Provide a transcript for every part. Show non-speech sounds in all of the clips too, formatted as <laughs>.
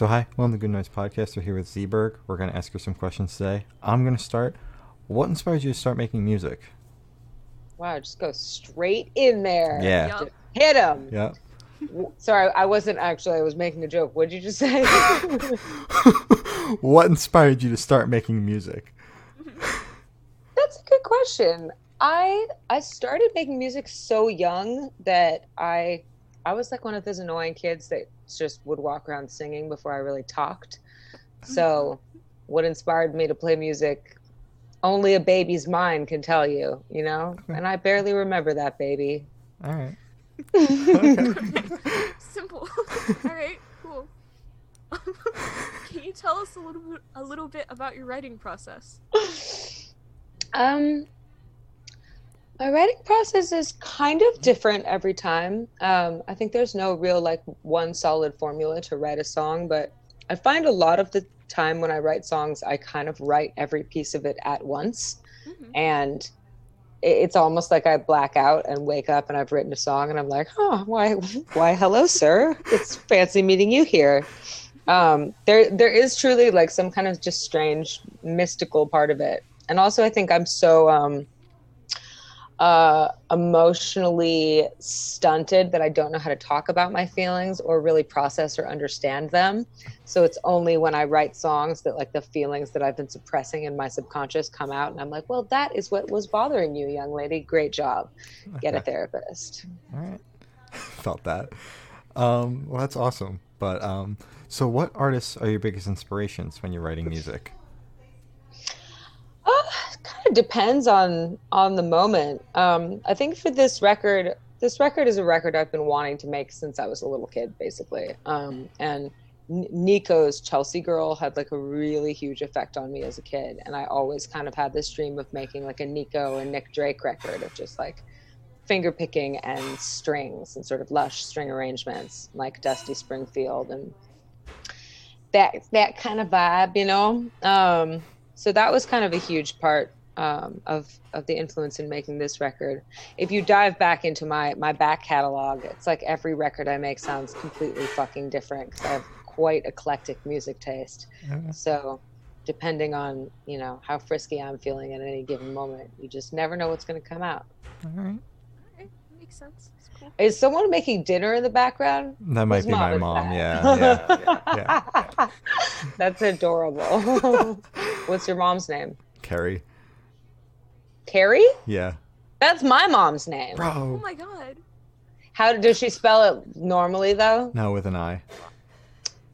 So hi, welcome to the Good Nights Podcast. We're here with Z Berg. We're going to ask her some questions today. I'm going to start. What inspired you to start making music? Wow, just go straight in there. Yeah. Yup. Just hit him. Yeah. Sorry, I wasn't actually. I was making a joke. What did you just say? <laughs> what inspired you to start making music? <laughs> That's a good question. I I started making music so young that I I was like one of those annoying kids that just would walk around singing before I really talked. So, what inspired me to play music? Only a baby's mind can tell you, you know. Okay. And I barely remember that baby. All right. <laughs> <laughs> Simple. <laughs> All right, cool. Can you tell us a little bit, a little bit about your writing process? Um, my writing process is kind of different every time. Um, I think there's no real like one solid formula to write a song, but I find a lot of the time when I write songs, I kind of write every piece of it at once, Mhm. and it's almost like I black out and wake up and I've written a song and I'm like, oh, why, why, hello, sir. It's fancy meeting you here. Um, there, there is truly like some kind of just strange mystical part of it, and also I think I'm so um, uh, emotionally stunted that I don't know how to talk about my feelings or really process or understand them. So it's only when I write songs that like the feelings that I've been suppressing in my subconscious come out, and I'm like, well, that is what was bothering you, young lady. Great job. Get a therapist. All right. <laughs> Felt that. Um, well, that's awesome. But um, so, what artists are your biggest inspirations when you're writing music? <sighs> Uh, kind of depends on on the moment. Um, I think for this record, this record is a record I've been wanting to make since I was a little kid, basically. Um, and Nico's Chelsea Girl had like a really huge effect on me as a kid, and I always kind of had this dream of making like a Nico and Nick Drake record of just like finger picking and strings and sort of lush string arrangements, like Dusty Springfield and that that kind of vibe, you know. Um, so that was kind of a huge part um, of of the influence in making this record. If you dive back into my my back catalog, it's like every record I make sounds completely fucking different because I have quite eclectic music taste. Okay. So depending on you know how frisky I'm feeling at any given moment, you just never know what's going to come out. All right. Alright, makes sense. It's cool. Is someone making dinner in the background? That might Whose be my mom. that? <laughs> Yeah. Yeah. yeah. That's adorable. <laughs> What's your mom's name? Carrie. Carrie? Yeah. That's my mom's name. Bro. Oh my god. How does she spell it normally though? No, with an I.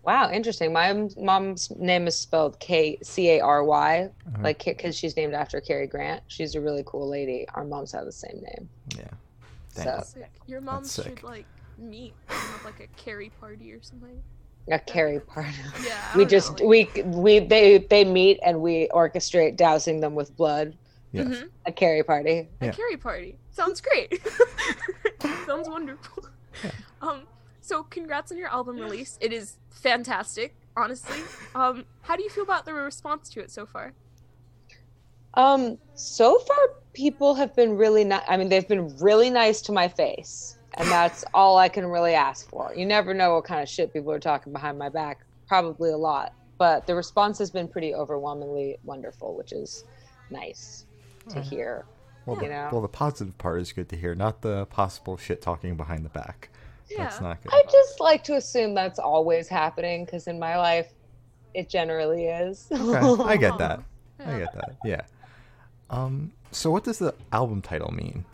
Wow, interesting. My mom's name is spelled K C A R Y, Uh-huh. like because she's named after Cary Grant. She's a really cool lady. Our moms have the same name. Yeah. So Dang. Sick. Your moms sick. should like meet and have like a carry party or something. a carry party. <laughs> Yeah. I We just know, we we they they meet and we orchestrate dousing them with blood. Yes. Mhm. A carry party. A carry party. Sounds great. <laughs> Sounds wonderful. Yeah. Um, so congrats on your album release. It is fantastic, honestly. Um, how do you feel about the response to it so far? Um, so far, people have been really nice. I mean, they've been really nice to my face, and that's all I can really ask for. You never know what kind of shit people are talking behind my back. Probably a lot, but the response has been pretty overwhelmingly wonderful, which is nice to hear. Well, You the, well, the positive part is good to hear, not the possible shit talking behind the back. That's Yeah. not good. I just like to assume that's always happening because in my life, it generally is. Okay, I get <laughs> that. I get that. Yeah. Um. So, what does the album title mean?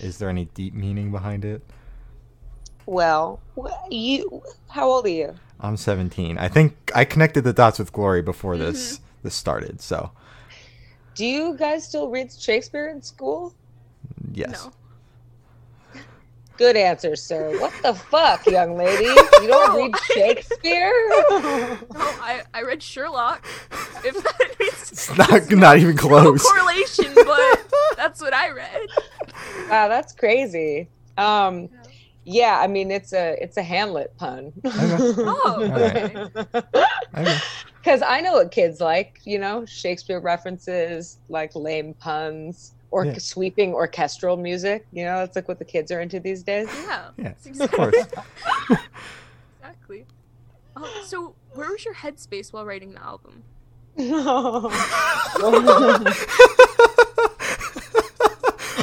Is there any deep meaning behind it? well, you. How old are you? I'm 17. I think I connected the dots with Glory before Mm-hmm. this this started. So, Do you guys still read Shakespeare in school? yes. No. Good answer, sir. What the fuck, young lady? <laughs> You don't No, read I- Shakespeare? No, I, I read Sherlock. If that <laughs> means It's not not even no close. correlation, but <laughs> that's what I read. wow, that's crazy. Um, yeah, I mean it's a it's a Hamlet pun. <laughs> Oh, Alright. okay. Okay. Because I know what kids like, you know, Shakespeare references, like lame puns, or Yeah. sweeping orchestral music. You know, that's like what the kids are into these days. Yeah. Yeah, that's of course. <laughs> Exactly. Um, so where was your headspace while writing the album?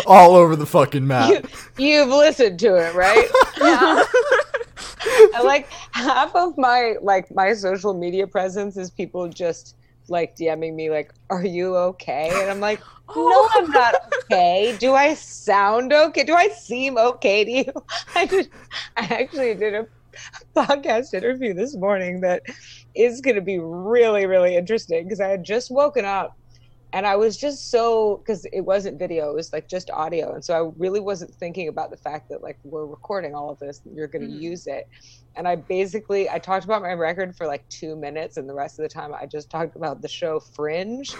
All over the fucking map. you, you've listened to it, right? <laughs> Yeah. I like half of my like my social media presence is people just like DMing me like, "Are you okay?" And I'm like, "No, oh. I'm not okay. Do I sound okay? Do I seem okay to you?" <laughs> I just, I actually did a podcast interview this morning that is going to be really, really interesting because I had just woken up and I was just so because it wasn't video, it was like just audio, and so I really wasn't thinking about the fact that like we're recording all of this, and you're going to Mhm. use it. And I basically I talked about my record for like two minutes, and the rest of the time I just talked about the show Fringe,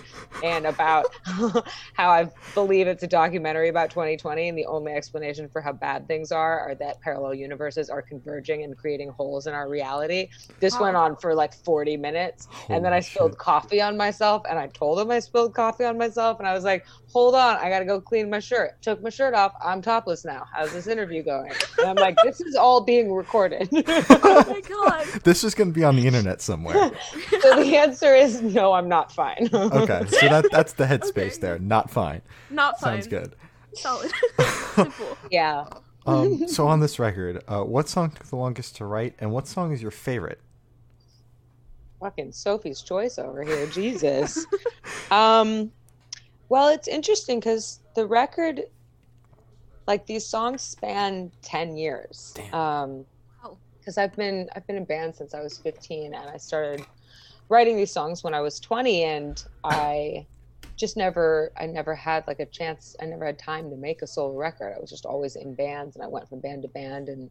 and about <laughs> how I believe it's a documentary about 2020, and the only explanation for how bad things are are that parallel universes are converging and creating holes in our reality. This went on for like 40 minutes, and then I spilled shit. coffee on myself, and I told him I spilled coffee on myself, and I was like, "Hold on, I gotta go clean my shirt." Took my shirt off. I'm topless now. How's this interview going? And I'm like, "This is all being recorded." <laughs> oh my <laughs> god. This is going to be on the internet somewhere. <laughs> so the answer is no. I'm not fine. <laughs> Okay, so that that's the headspace Okay. there. Not fine. Not fine. Sounds good. Solid. Simple. yeah. Um, so on this record, uh, what song took the longest to write, and what song is your favorite? fucking Sophie's choice over here. Jesus. um, well, it's interesting because the record, like these songs span ten years. Damn. Um, Wow. Because I've been I've been in band since I was fifteen, and I started writing these songs when I was twenty, and I just never I never had like a chance. I never had time to make a solo record. I was just always in bands, and I went from band to band, and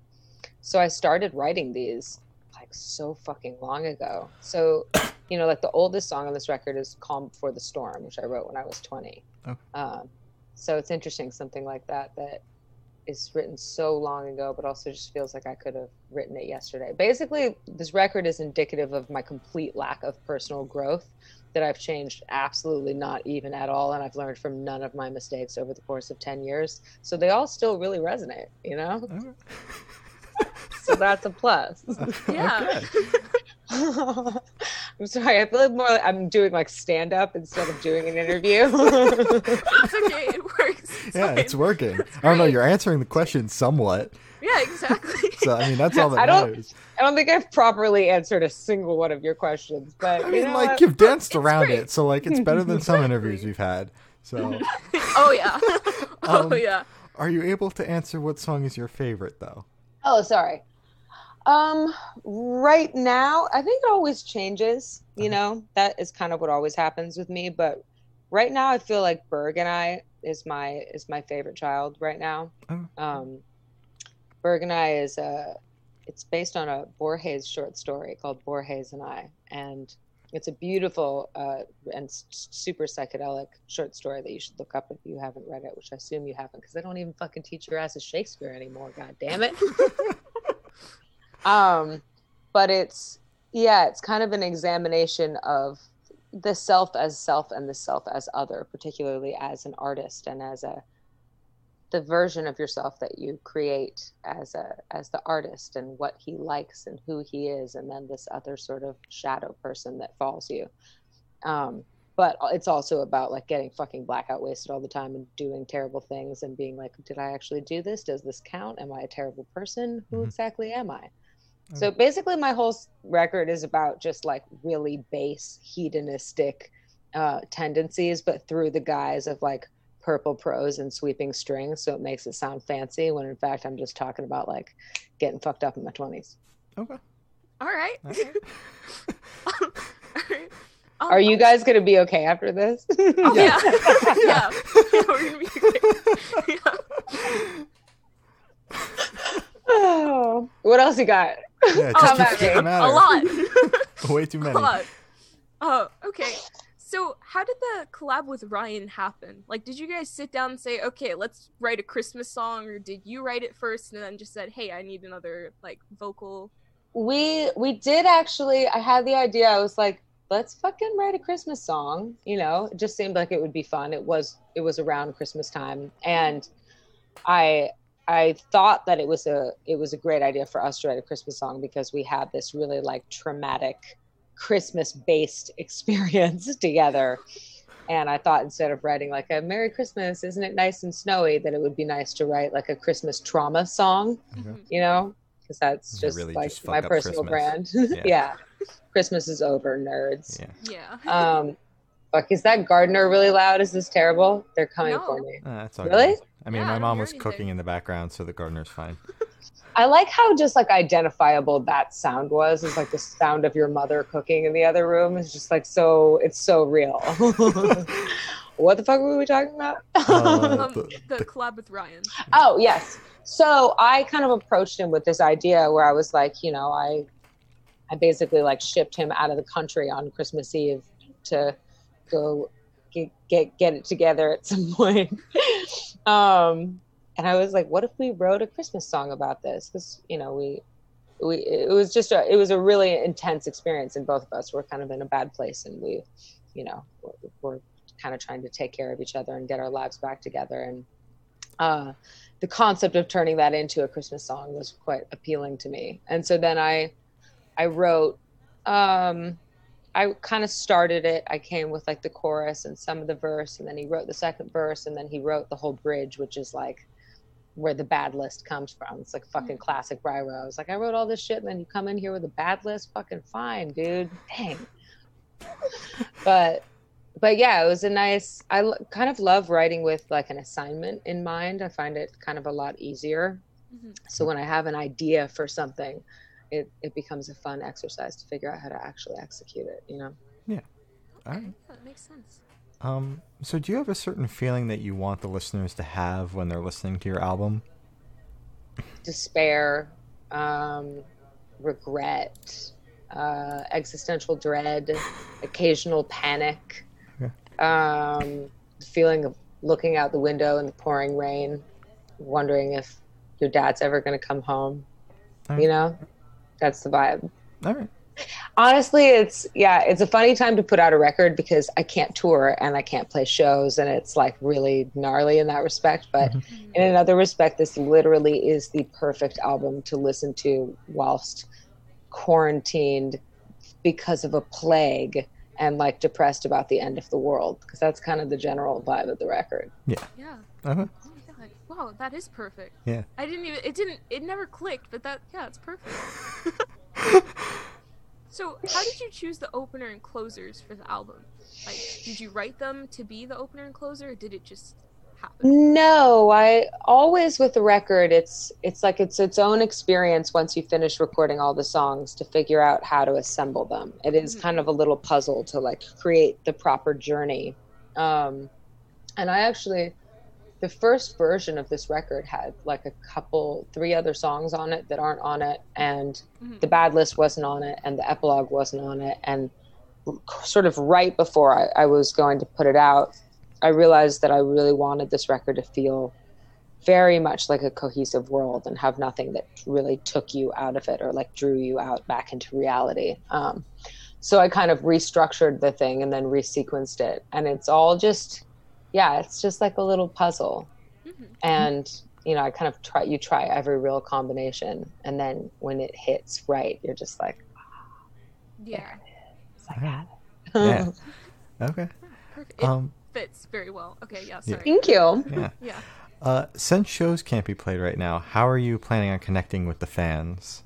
so I started writing these like so fucking long ago. So, <coughs> you know, like the oldest song on this record is "Calm Before the Storm," which I wrote when I was twenty. Oh. Um, so it's interesting something like that that is written so long ago, but also just feels like I could have written it yesterday. Basically, this record is indicative of my complete lack of personal growth. That I've changed absolutely not even at all, and I've learned from none of my mistakes over the course of ten years. So they all still really resonate, you know. So that's a plus. <laughs> Yeah. <laughs> <laughs> Okay. I'm sorry. I feel like more like I'm doing like stand up instead of doing an interview. <laughs> It's okay. It <laughs> works. It's Yeah, fine. it's working. I don't know. You're answering the question somewhat. Yeah, exactly. <laughs> So I mean, that's all that I don't- matters. I don't think I've properly answered a single one of your questions, but I you mean, know like what? you've danced It's around great. it, so like it's better than some interviews we've had. So, oh yeah. oh Um, yeah. are you able to answer what song is your favorite though? Oh, sorry. Um, right now, I think it always changes. You know, that is kind of what always happens with me. But right now, I feel like Berg and I is my is my favorite child right now. Oh. Um, Berg and I is a. It's based on a Borges short story called Borges and I, and it's a beautiful uh, and super psychedelic short story that you should look up if you haven't read it, which I assume you haven't, because they don't even fucking teach your ass asses Shakespeare anymore. God damn it. <laughs> um but it's yeah it's kind of an examination of the self as self and the self as other particularly as an artist and as a the version of yourself that you create as a as the artist and what he likes and who he is and then this other sort of shadow person that follows you. Um but it's also about like getting fucking blackout wasted all the time and doing terrible things and being like did i actually do this? Does this count? Am i a terrible person? Who Mhm. exactly am i so basically my whole record is about just like really base hedonistic uh, tendencies but through the guise of like purple prose and sweeping strings so it makes it sound fancy when in fact i'm just talking about like getting fucked up in my 20s Okay. All right. All right. <laughs> All right. Um, are you guys gonna be okay after this <laughs> Oh, <laughs> Yeah. yeah. yeah. yeah. We're gonna be okay. Yeah. oh, what else you got Yeah, Oh, just Come keep at me. getting A lot. <laughs> Way too A many. lot. Oh, okay. So, how did the collab with Ryan happen? Like, did you guys sit down and say, "Okay, let's write a Christmas song," or did you write it first and then just said, "Hey, I need another like vocal"? we we did actually i had the idea i was like let's fucking write a christmas song you know it just seemed like it would be fun it was it was around christmas time and i i thought that it was a it was a great idea for us to write a christmas song because we had this really like traumatic Christmas based <laughs> experience together. And I thought instead of writing like a Merry Christmas, isn't it nice and snowy, that it would be nice to write like a Christmas trauma song, Mhm. you know? Because that's just really like just my personal Christmas. brand. <laughs> Yeah. Yeah. Christmas is over, nerds. Yeah. Yeah. Um, fuck, is that gardener really loud? Is this terrible? They're coming No. for me. Uh, that's all Really? good. I mean, Yeah, my don't mom was cooking in the background, so the gardener's fine. <laughs> I like how just like identifiable that sound was. It's like the sound of your mother cooking in the other room. It's just like so. It's so real. <laughs> what the fuck were we talking about? Uh, <laughs> um, the- the, the- collab with Ryan. oh yes. So I kind of approached him with this idea where I was like, you know, I, I basically like shipped him out of the country on Christmas Eve to go get get, get it together at some <laughs> point. um, and I was like, what if we wrote a Christmas song about this? Because you know we. We, it was just a it was a really intense experience and both of us were kind of in a bad place and we you know we're, we're kind of trying to take care of each other and get our lives back together and uh, the concept of turning that into a Christmas song was quite appealing to me. And so then I, I wrote, um, I kind of started it. I came with like the chorus and some of the verse, and then he wrote the second verse, and then he wrote the whole bridge, which is like where the bad list comes from. It's like fucking classic Ryro. I was like, I wrote all this shit, and then you come in here with a bad list. Fucking fine, dude. Dang. <laughs> but but yeah, it was a nice. I l- kind of love writing with like an assignment in mind. I find it kind of a lot easier. Mhm. So when I have an idea for something, it it becomes a fun exercise to figure out how to actually execute it. You know. Yeah. All right. Okay, that makes sense. Um, so do you have a certain feeling that you want the listeners to have when they're listening to your album? Despair, um, regret, uh, existential dread, occasional panic, Okay. um, feeling of looking out the window in the pouring rain, wondering if your dad's ever going to come home. Alright. You know, that's the vibe. All right. honestly it's yeah it's a funny time to put out a record because i can't tour and i can't play shows and it's like really gnarly in that respect but in another respect this literally is the perfect album to listen to whilst quarantined because of a plague and like depressed about the end of the world because that's kind of the general vibe of the record Yeah. Uh-huh. My god. Wow, that is perfect. Yeah. I didn't even. It didn't. It never clicked. But that. Yeah, it's perfect. <laughs> so, how did you choose the opener and closers for the album? Like, did you write them to be the opener and closer, or did it just happen? No, I always with the record it's it's like it's its own experience once you finish recording all the songs to figure out how to assemble them. It is Mhm. kind of a little puzzle to like create the proper journey. Um and I actually the first version of this record had like a couple three other songs on it that aren't on it and Mhm. the bad list wasn't on it and the epilogue wasn't on it and sort of right before I, I was going to put it out i realized that i really wanted this record to feel very much like a cohesive world and have nothing that really took you out of it or like drew you out back into reality um, so i kind of restructured the thing and then resequenced it and it's all just yeah it's just like a little puzzle Mhm. and you know i kind of try you try every real combination and then when it hits right you're just like Yeah. it's like that. Yeah. <laughs> Okay. Perfect. It Um, fits very well. Okay. Yeah. Yeah. Sorry. thank you yeah. <laughs> Yeah. Uh, since shows can't be played right now, how are you planning on connecting with the fans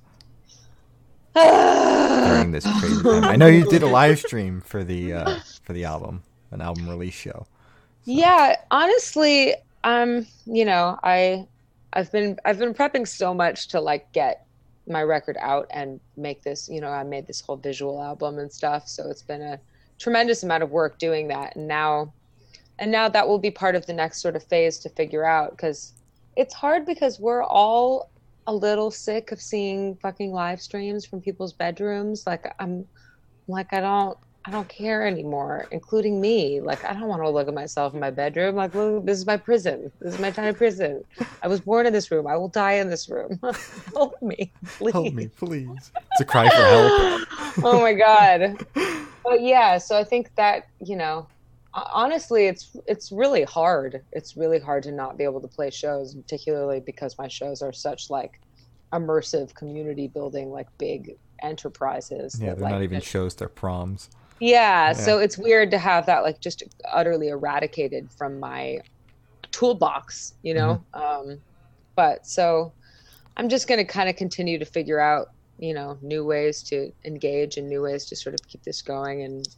during this crazy time? I know you did a live <laughs> stream for the uh, for the album, an album release show. Yeah honestly um you know i i've been i've been prepping so much to like get my record out and make this you know i made this whole visual album and stuff so it's been a tremendous amount of work doing that and now and now that will be part of the next sort of phase to figure out because it's hard because we're all a little sick of seeing fucking live streams from people's bedrooms like i'm like i don't I don't care anymore, including me. Like, I don't want to look at myself in my bedroom. Like, look, this is my prison. This is my tiny prison. I was born in this room. I will die in this room. <laughs> Help me, please. Help me, please! It's a cry for help. <laughs> oh my god. But yeah, so I think that you know, honestly, it's it's really hard. It's really hard to not be able to play shows, particularly because my shows are such like immersive community building, like big enterprises. Yeah, they're not even shows. They're proms. Yeah, so it's weird to have that like just utterly eradicated from my toolbox, you know. Um, but so I'm just going to kind of continue to figure out, you know, new ways to engage and new ways to sort of keep this going. And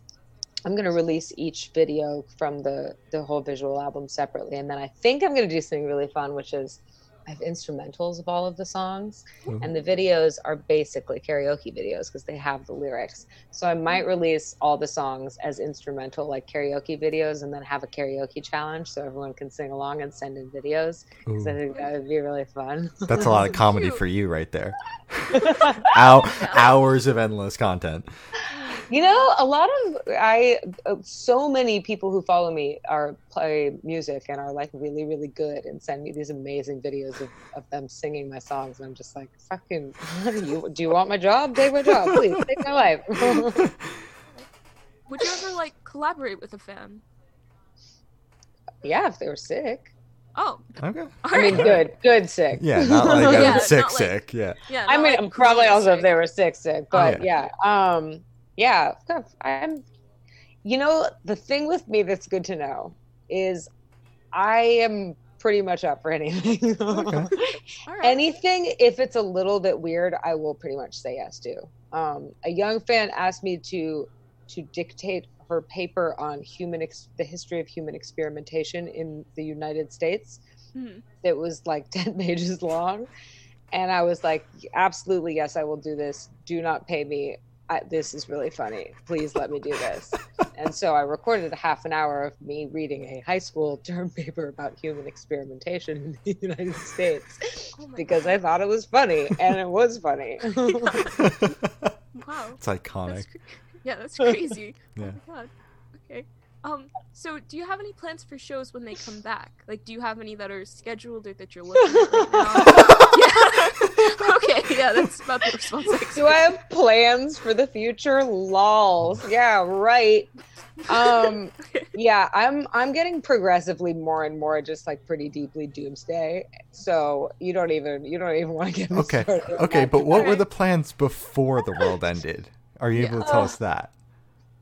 I'm going to release each video from the the whole visual album separately, and then I think I'm going to do something really fun, which is I have instrumentals of all of the songs, Mhm. and the videos are basically karaoke videos because they have the lyrics. So I might release all the songs as instrumental, like karaoke videos, and then have a karaoke challenge so everyone can sing along and send in videos. Because I think that would be really fun. <laughs> that's a lot of <laughs> comedy for you right there. <laughs> Hour, hours of endless content. You know, a lot of I uh, so many people who follow me are play music and are like really really good and send me these amazing videos of, of them singing my songs and I'm just like fucking you do you want my job? Take my job, please. Take my life. <laughs> Would you ever like collaborate with a fan? yeah, if they were sick. Oh, Okay. <laughs> I mean good, good sick. Yeah, not like <laughs> Yeah, sick, not like- sick. Yeah. Yeah. I not mean, like probably corona also if they were sick, sick. But Oh, yeah. um, yeah. I'm. You know, the thing with me that's good to know is, I am pretty much up for anything. <laughs> <laughs> All right. anything, if it's a little bit weird, I will pretty much say yes to. Um, a young fan asked me to to dictate her paper on human ex- the history of human experimentation in the United States Mhm. that was like <laughs> 10 pages long and i was like absolutely yes i will do this do not pay me I, this is really funny please let me do this and so i recorded a half an hour of me reading a high school term <laughs> paper about human experimentation in the <laughs> united states Oh my because i thought it was funny and it was funny <laughs> Wow. it's iconic. That's cr- yeah, that's crazy. Yeah. Oh my god. Okay. Um. So, do you have any plans for shows when they come back? Like, do you have any that are scheduled or that you're looking at right now? Yeah. <laughs> okay. Yeah, that's about the response. I do i have plans for the future lols yeah right um <laughs> yeah i'm i'm getting progressively more and more just like pretty deeply doomsday so you don't even you don't even want to get me Okay. started Okay, but what were Alright. the plans before the world ended? Are you Yeah. able to tell us that?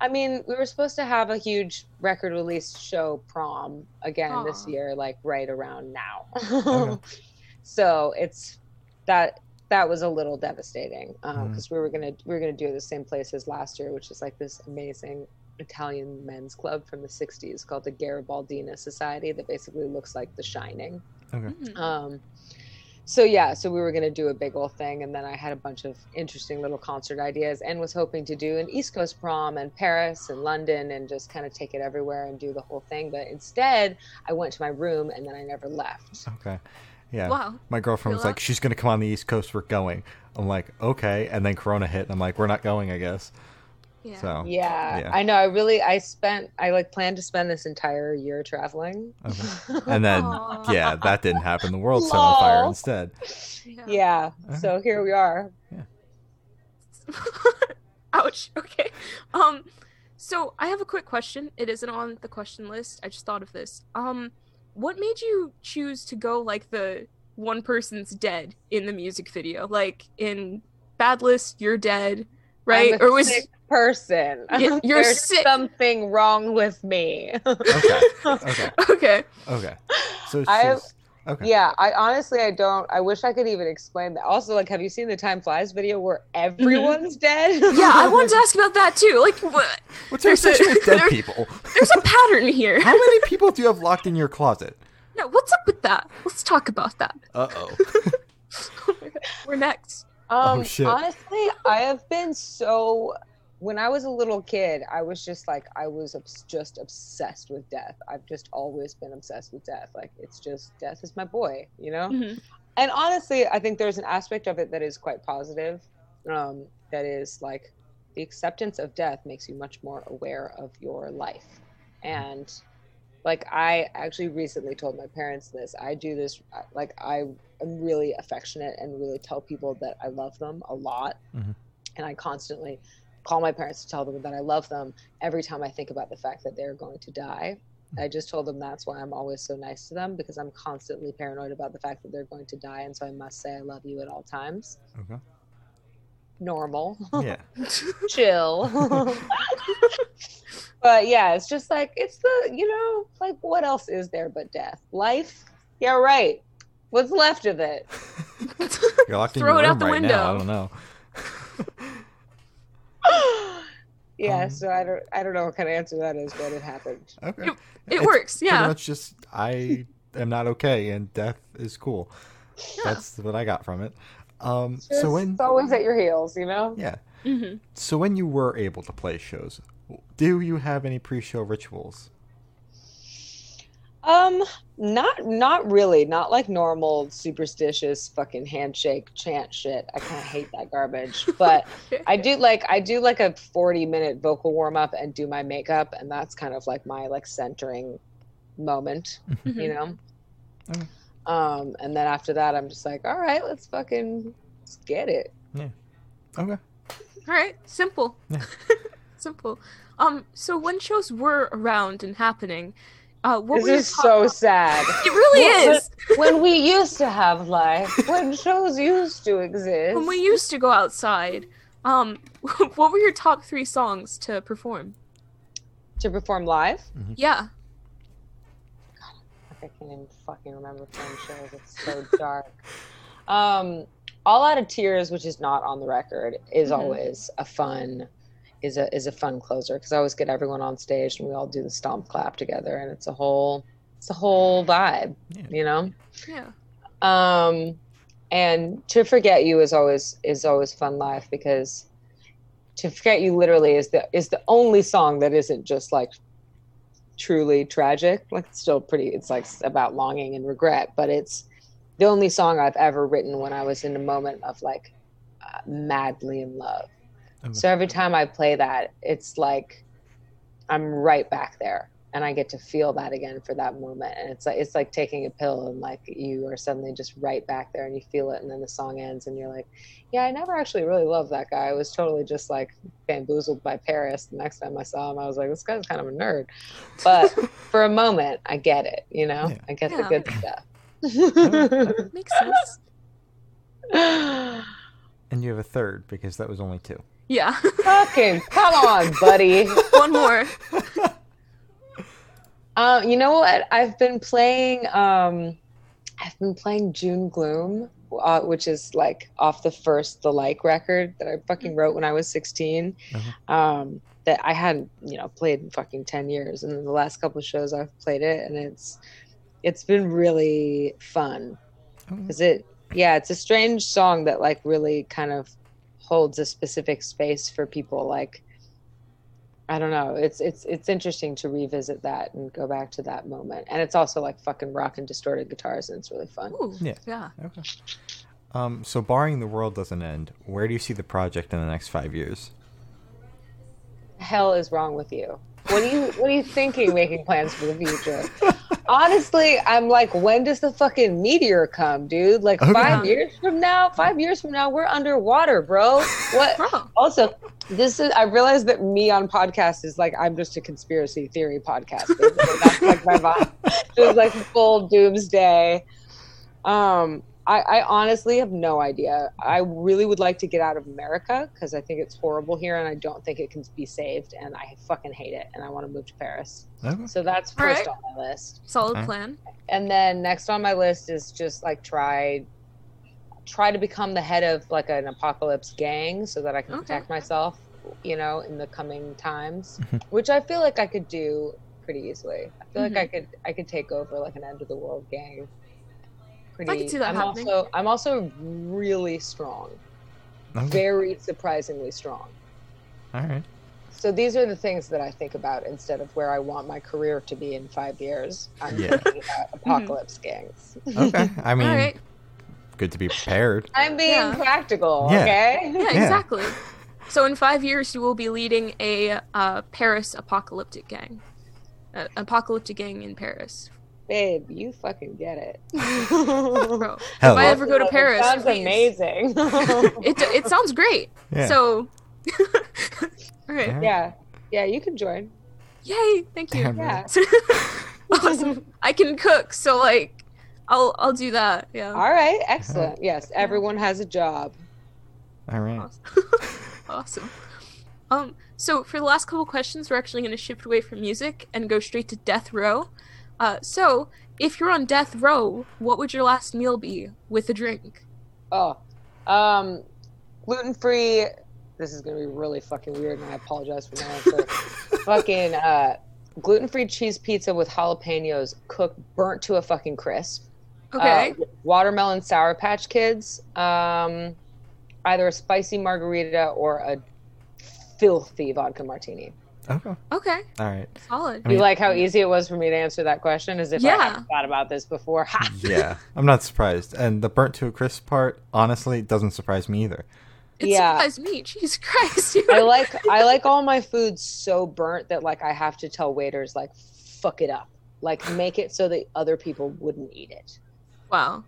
i mean we were supposed to have a huge record release show prom again this year like right around now Okay. <laughs> so it's that that was a little devastating because we were gonna we were gonna do the same place as last year which is like this amazing Italian men's club from the 60s called the Garibaldina Society that basically looks like The Shining. Okay. Mhm. Um, so yeah, so we were gonna do a big old thing, and then I had a bunch of interesting little concert ideas, and was hoping to do an East Coast prom and Paris and London, and just kind of take it everywhere and do the whole thing. But instead, I went to my room, and then I never left. Okay. Yeah. Wow. My girlfriend was like, she's going to come on the East Coast. We're going. I'm like, okay. And then Corona hit. And I'm like, we're not going, I guess. Yeah. So, Yeah, Yeah. I know. I really, I spent, I like planned to spend this entire year traveling. Okay. and then, Aw. <laughs> yeah, that didn't happen. The world set on fire instead. Yeah. yeah, so here we are. Yeah. <laughs> Ouch. Okay. Um. So I have a quick question. It isn't on the question list. I just thought of this. Um, what made you choose to go like the one person's dead in the music video? Like in Bad List, you're dead, right? I'm a or was sick person. Y- <laughs> you're There's sick. something wrong with me. Okay. <laughs> <laughs> Okay. okay? Okay. So I have- she's. Okay. yeah, I honestly I don't. I wish I could even explain that. Also, like, have you seen the Time Flies video where everyone's dead? Yeah, I wanted to <laughs> ask about that too. Like, what? What's your There's a- obsession with dead there- people? There's a pattern here. How many people do you have locked in your closet? No, what's up with that? Let's talk about that. Uh oh. <laughs> We're next. Um, Oh, shit. honestly, I have been so. When I was a little kid, I was just like I was obs- just obsessed with death. I've just always been obsessed with death. Like it's just death is my boy, you know. Mhm. And honestly, I think there's an aspect of it that is quite positive. Um, that is like the acceptance of death makes you much more aware of your life. And like I actually recently told my parents this. I do this like I am really affectionate and really tell people that I love them a lot. Mhm. And I constantly call my parents to tell them that I love them every time I think about the fact that they're going to die. Hmm. I just told them that's why I'm always so nice to them because I'm constantly paranoid about the fact that they're going to die, and so I must say I love you at all times. Okay. normal, Yeah. <laughs> chill. <laughs> but yeah, it's just like it's the you know like what else is there but death? Life? Yeah, right. What's left of it? <laughs> You're locked in Throw your it room out the right now. I don't know. <gasps> yeah, Um, so I don't I don't know what kind of answer that is, but it happened. Okay. It It's works, yeah. much just I am not okay, and death is cool. That's what I got from it. Um, Just so when it's always at your heels, you know? yeah, hmm so when you were able to play shows, do you have any pre-show rituals? Um, not not really. Not like normal superstitious fucking handshake chant shit. I kind of hate that garbage. <laughs> But I do like I do like a 40 minute vocal warm up and do my makeup and that's kind of like my like centering moment, Mm-hmm. you know. Okay. Um and then after that I'm just like, "All right, let's fucking let's get it." Yeah. Okay. All right, simple. Yeah. <laughs> simple. Um, so when shows were around and happening, uh, what This is top- so sad. It really is. when we used to have life, when <laughs> shows used to exist. When we used to go outside, um, <laughs> what were your top three songs to perform? to perform live. Yeah. I can't even fucking remember film shows. It's so dark. Um, All Out of Tears, which is not on the record, is Mhm. always a fun is a is a fun closer because I always get everyone on stage and we all do the stomp clap together and it's a whole it's a whole vibe, Yeah. you know. Yeah. Um, and to forget you is always is always fun live because to forget you literally is the is the only song that isn't just like truly tragic. Like it's still pretty. It's like about longing and regret, but it's the only song I've ever written when I was in a moment of like uh, madly in love. Okay. So every time I play that, it's like I'm right back there and I get to feel that again for that moment. And it's like it's like taking a pill and like you are suddenly just right back there and you feel it and then the song ends and you're like, Yeah, I never actually really loved that guy. I was totally just like bamboozled by Paris. The next time I saw him, I was like, This guy's kind of a nerd. But <laughs> for a moment I get it, you know? Yeah. I get Yeah. the good stuff. Makes sense. <laughs> And you have a third because that was only two. Yeah. Fucking <laughs> come on, buddy. One more. Um, you know what? I've been playing. Um, I've been playing June Gloom, uh, which is like off the first The Like record that I fucking wrote when I was 16. Uh-huh. Um, that I hadn't, you know, played in fucking 10 years, and then the last couple of shows I've played it, and it's it's been really fun Okay. because it, yeah, it's a strange song that like really kind of holds a specific space for people like I don't know. It's it's it's interesting to revisit that and go back to that moment. And it's also like fucking rock and distorted guitars and it's really fun. Ooh. Yeah. Yeah. Okay. Um, so barring the world doesn't end, where do you see the project in the next five years? hell is wrong with you? What are you what are you thinking making plans for the future? <laughs> Honestly, I'm like, when does the fucking meteor come, dude? Like Okay. five years from now? Five years from now, we're underwater, bro. What Bro. also this is i realized that me on podcast is like i'm just a conspiracy theory podcast basically. that's like my vibe just like full doomsday um I, I honestly have no idea i really would like to get out of america because i think it's horrible here and i don't think it can be saved and i fucking hate it and i want to move to paris Okay. so that's first Alright. on my list Solid Okay. plan. and then next on my list is just like try try to become the head of like an apocalypse gang so that I can Okay. protect myself, you know, in the coming times, Mhm. which I feel like I could do pretty easily. I feel Mhm. like I could I could take over like an end of the world gang. Pretty. can see that I'm happening. also I'm also really strong, Okay. very surprisingly strong. All right. So these are the things that I think about instead of where I want my career to be in five years. I'm Yeah. thinking about <laughs> apocalypse gangs. Okay. <laughs> I mean, All right. good to be prepared. I'm being Yeah. practical, Yeah. okay? Yeah, Yeah. exactly. So in five years, you will be leading a uh, Paris apocalyptic gang. Uh, apocalyptic gang in Paris. Babe, you fucking get it. <laughs> Bro, Hell if I ever go to It Paris, sounds please. amazing. <laughs> <laughs> It, it sounds great. Yeah. So, all right. Yeah. yeah, yeah, you can join. Yay! Thank you. Damn, Yeah. awesome. I can cook, so like, I'll I'll do that. Yeah. All right, excellent. Yes, everyone has a job. All right. Awesome. awesome. Um, so for the last couple questions, we're actually going to shift away from music and go straight to death row. Uh, so if you're on death row, what would your last meal be with a drink? Oh, um, gluten free. This is gonna be really fucking weird, and I apologize for my answer. <laughs> fucking uh, gluten free cheese pizza with jalapenos, cooked burnt to a fucking crisp. Okay. Uh, watermelon sour patch kids. Um, either a spicy margarita or a filthy vodka martini. Okay. okay. All right. Solid. I you like how easy it was for me to answer that question, as if I hadn't thought about this before. Ha! <laughs> Yeah, I'm not surprised. And the burnt to a crisp part, honestly, doesn't surprise me either. it yeah. surprised me. Jesus Christ. I like I like all my food so burnt that like I have to tell waiters like fuck it up. Like make it so that other people wouldn't eat it. wow.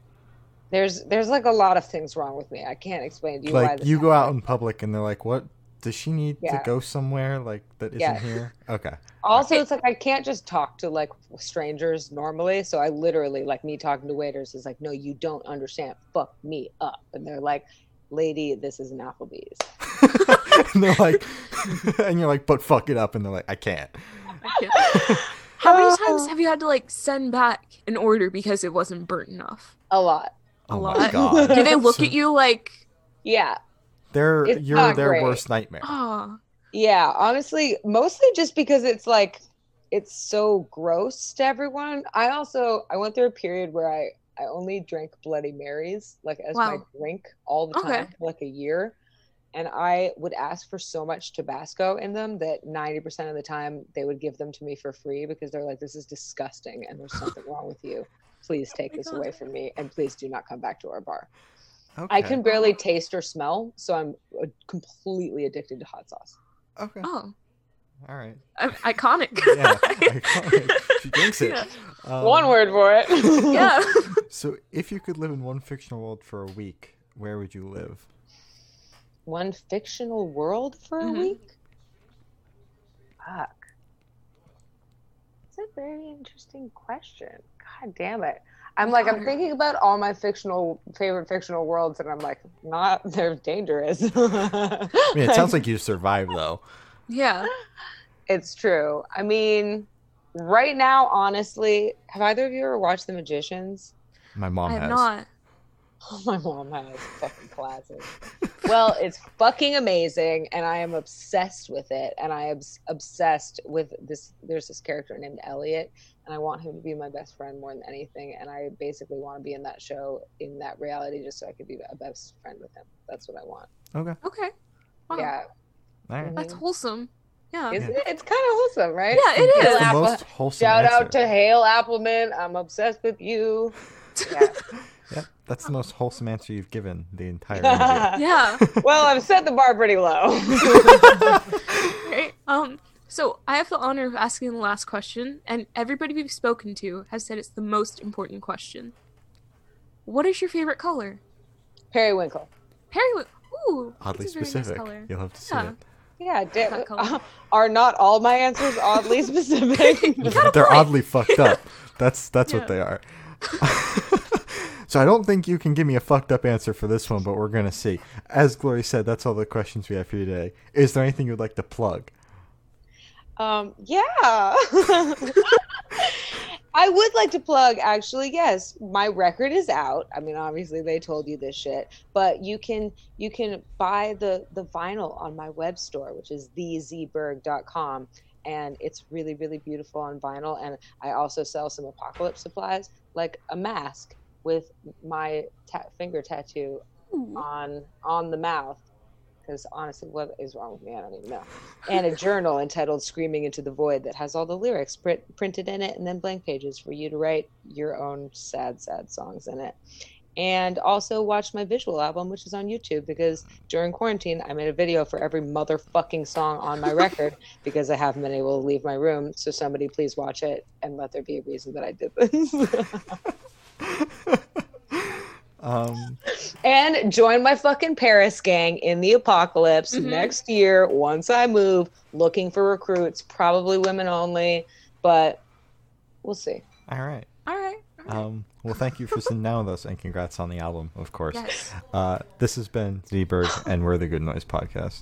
There's there's like a lot of things wrong with me. I can't explain to you why Like this you go out in public and they're like, "What? Does she need Yeah. to go somewhere like that isn't Yeah. here?" Okay. Also it's like I can't just talk to like strangers normally. So I literally like me talking to waiters is like, no, you don't understand. Fuck me up. And they're like, lady, this is an Applebee's. <laughs> and they're like, <laughs> and you're like, "But fuck it up," and they're like, "I can't." I <laughs> can't. How many uh-huh. times have you had to like send back an order because it wasn't burnt enough? A lot. A oh my lot. god. Do they look So at you like, Yeah. They're It's you're their great. worst nightmare. oh, Yeah, honestly, mostly just because it's like it's so gross to everyone. I also I went through a period where I I only drank Bloody Marys like as my drink all the Okay. time for like a year. And I would ask for so much Tabasco in them that 90% of the time they would give them to me for free because they're like, this is disgusting and there's something wrong with you. Please <laughs> oh take my this God. away from me and please do not come back to our bar. Okay. I can barely taste or smell, so I'm uh, completely addicted to hot sauce. Okay. oh, All right. I- iconic. Yeah. <laughs> iconic. She drinks it. Yeah. Um, One word for it. <laughs> yeah. <laughs> So, if you could live in one fictional world for a week, where would you live? One fictional world for a Mhm. week? Fuck. It's a very interesting question. God damn it. I'm like, I'm thinking about all my fictional favorite fictional worlds, and I'm like, not <laughs> they're dangerous. I mean, it sounds like you survived though. Yeah. <laughs> it's true. I mean, right now, honestly, have either of you ever watched The Magicians? My mom I have has. not. Oh, <laughs> my mom has fucking classic. well, it's fucking amazing, and I am obsessed with it. And I am obsessed with this. There's this character named Elliot, and I want him to be my best friend more than anything. And I basically want to be in that show, in that reality, just so I could be a best friend with him. That's what I want. Okay. Okay. Wow. Yeah, All right. That's wholesome. Yeah. Isn't it? It's kind of wholesome, right? Yeah, it That's is. the Apple- most wholesome Shout answer. out to Hale Appleman. I'm obsessed with you. <laughs> Yeah. Yep, that's the most wholesome answer you've given the entire. <laughs> Yeah. well, I've set the bar pretty low. <laughs> Great. Um. So I have the honor of asking the last question, and everybody we've spoken to has said it's the most important question. What is your favorite color? Periwinkle. Periwinkle. Ooh. Oddly that's a very nice specific. color. You'll have to see Yeah. it. Yeah, da- That color. <laughs> are not all my answers oddly <laughs> specific? They're point. oddly fucked up. <laughs> That's that's Yeah. what they are. so I don't think you can give me a fucked up answer for this one, but we're gonna see. As Glory said, that's all the questions we have for you today. Is there anything you'd like to plug? Um, yeah. <laughs> I would like to plug, actually, yes, my record is out. I mean, obviously they told you this shit, but you can you can buy the the vinyl on my web store, which is thezberg.com. And it's really, really beautiful on vinyl. And I also sell some apocalypse supplies, like a mask with my ta- finger tattoo on on the mouth because honestly what is wrong with me? I don't even know. And a journal entitled screaming into the void that has all the lyrics print, printed in it and then blank pages for you to write your own sad sad songs in it. And also watch my visual album which is on youtube because during quarantine i made a video for every motherfucking song on my record <laughs> because i haven't been able to leave my room. So somebody please watch it and let there be a reason that i did this <laughs> <laughs> Um, and join my fucking Paris gang in the apocalypse Mhm. next year once I move, looking for recruits, probably women only, but we'll see. all right. All right. Um, well, thank you for sitting down with us, and congrats on the album, of course. Yes. Uh, this has been Z Berg, and we're the Good Noise Podcast.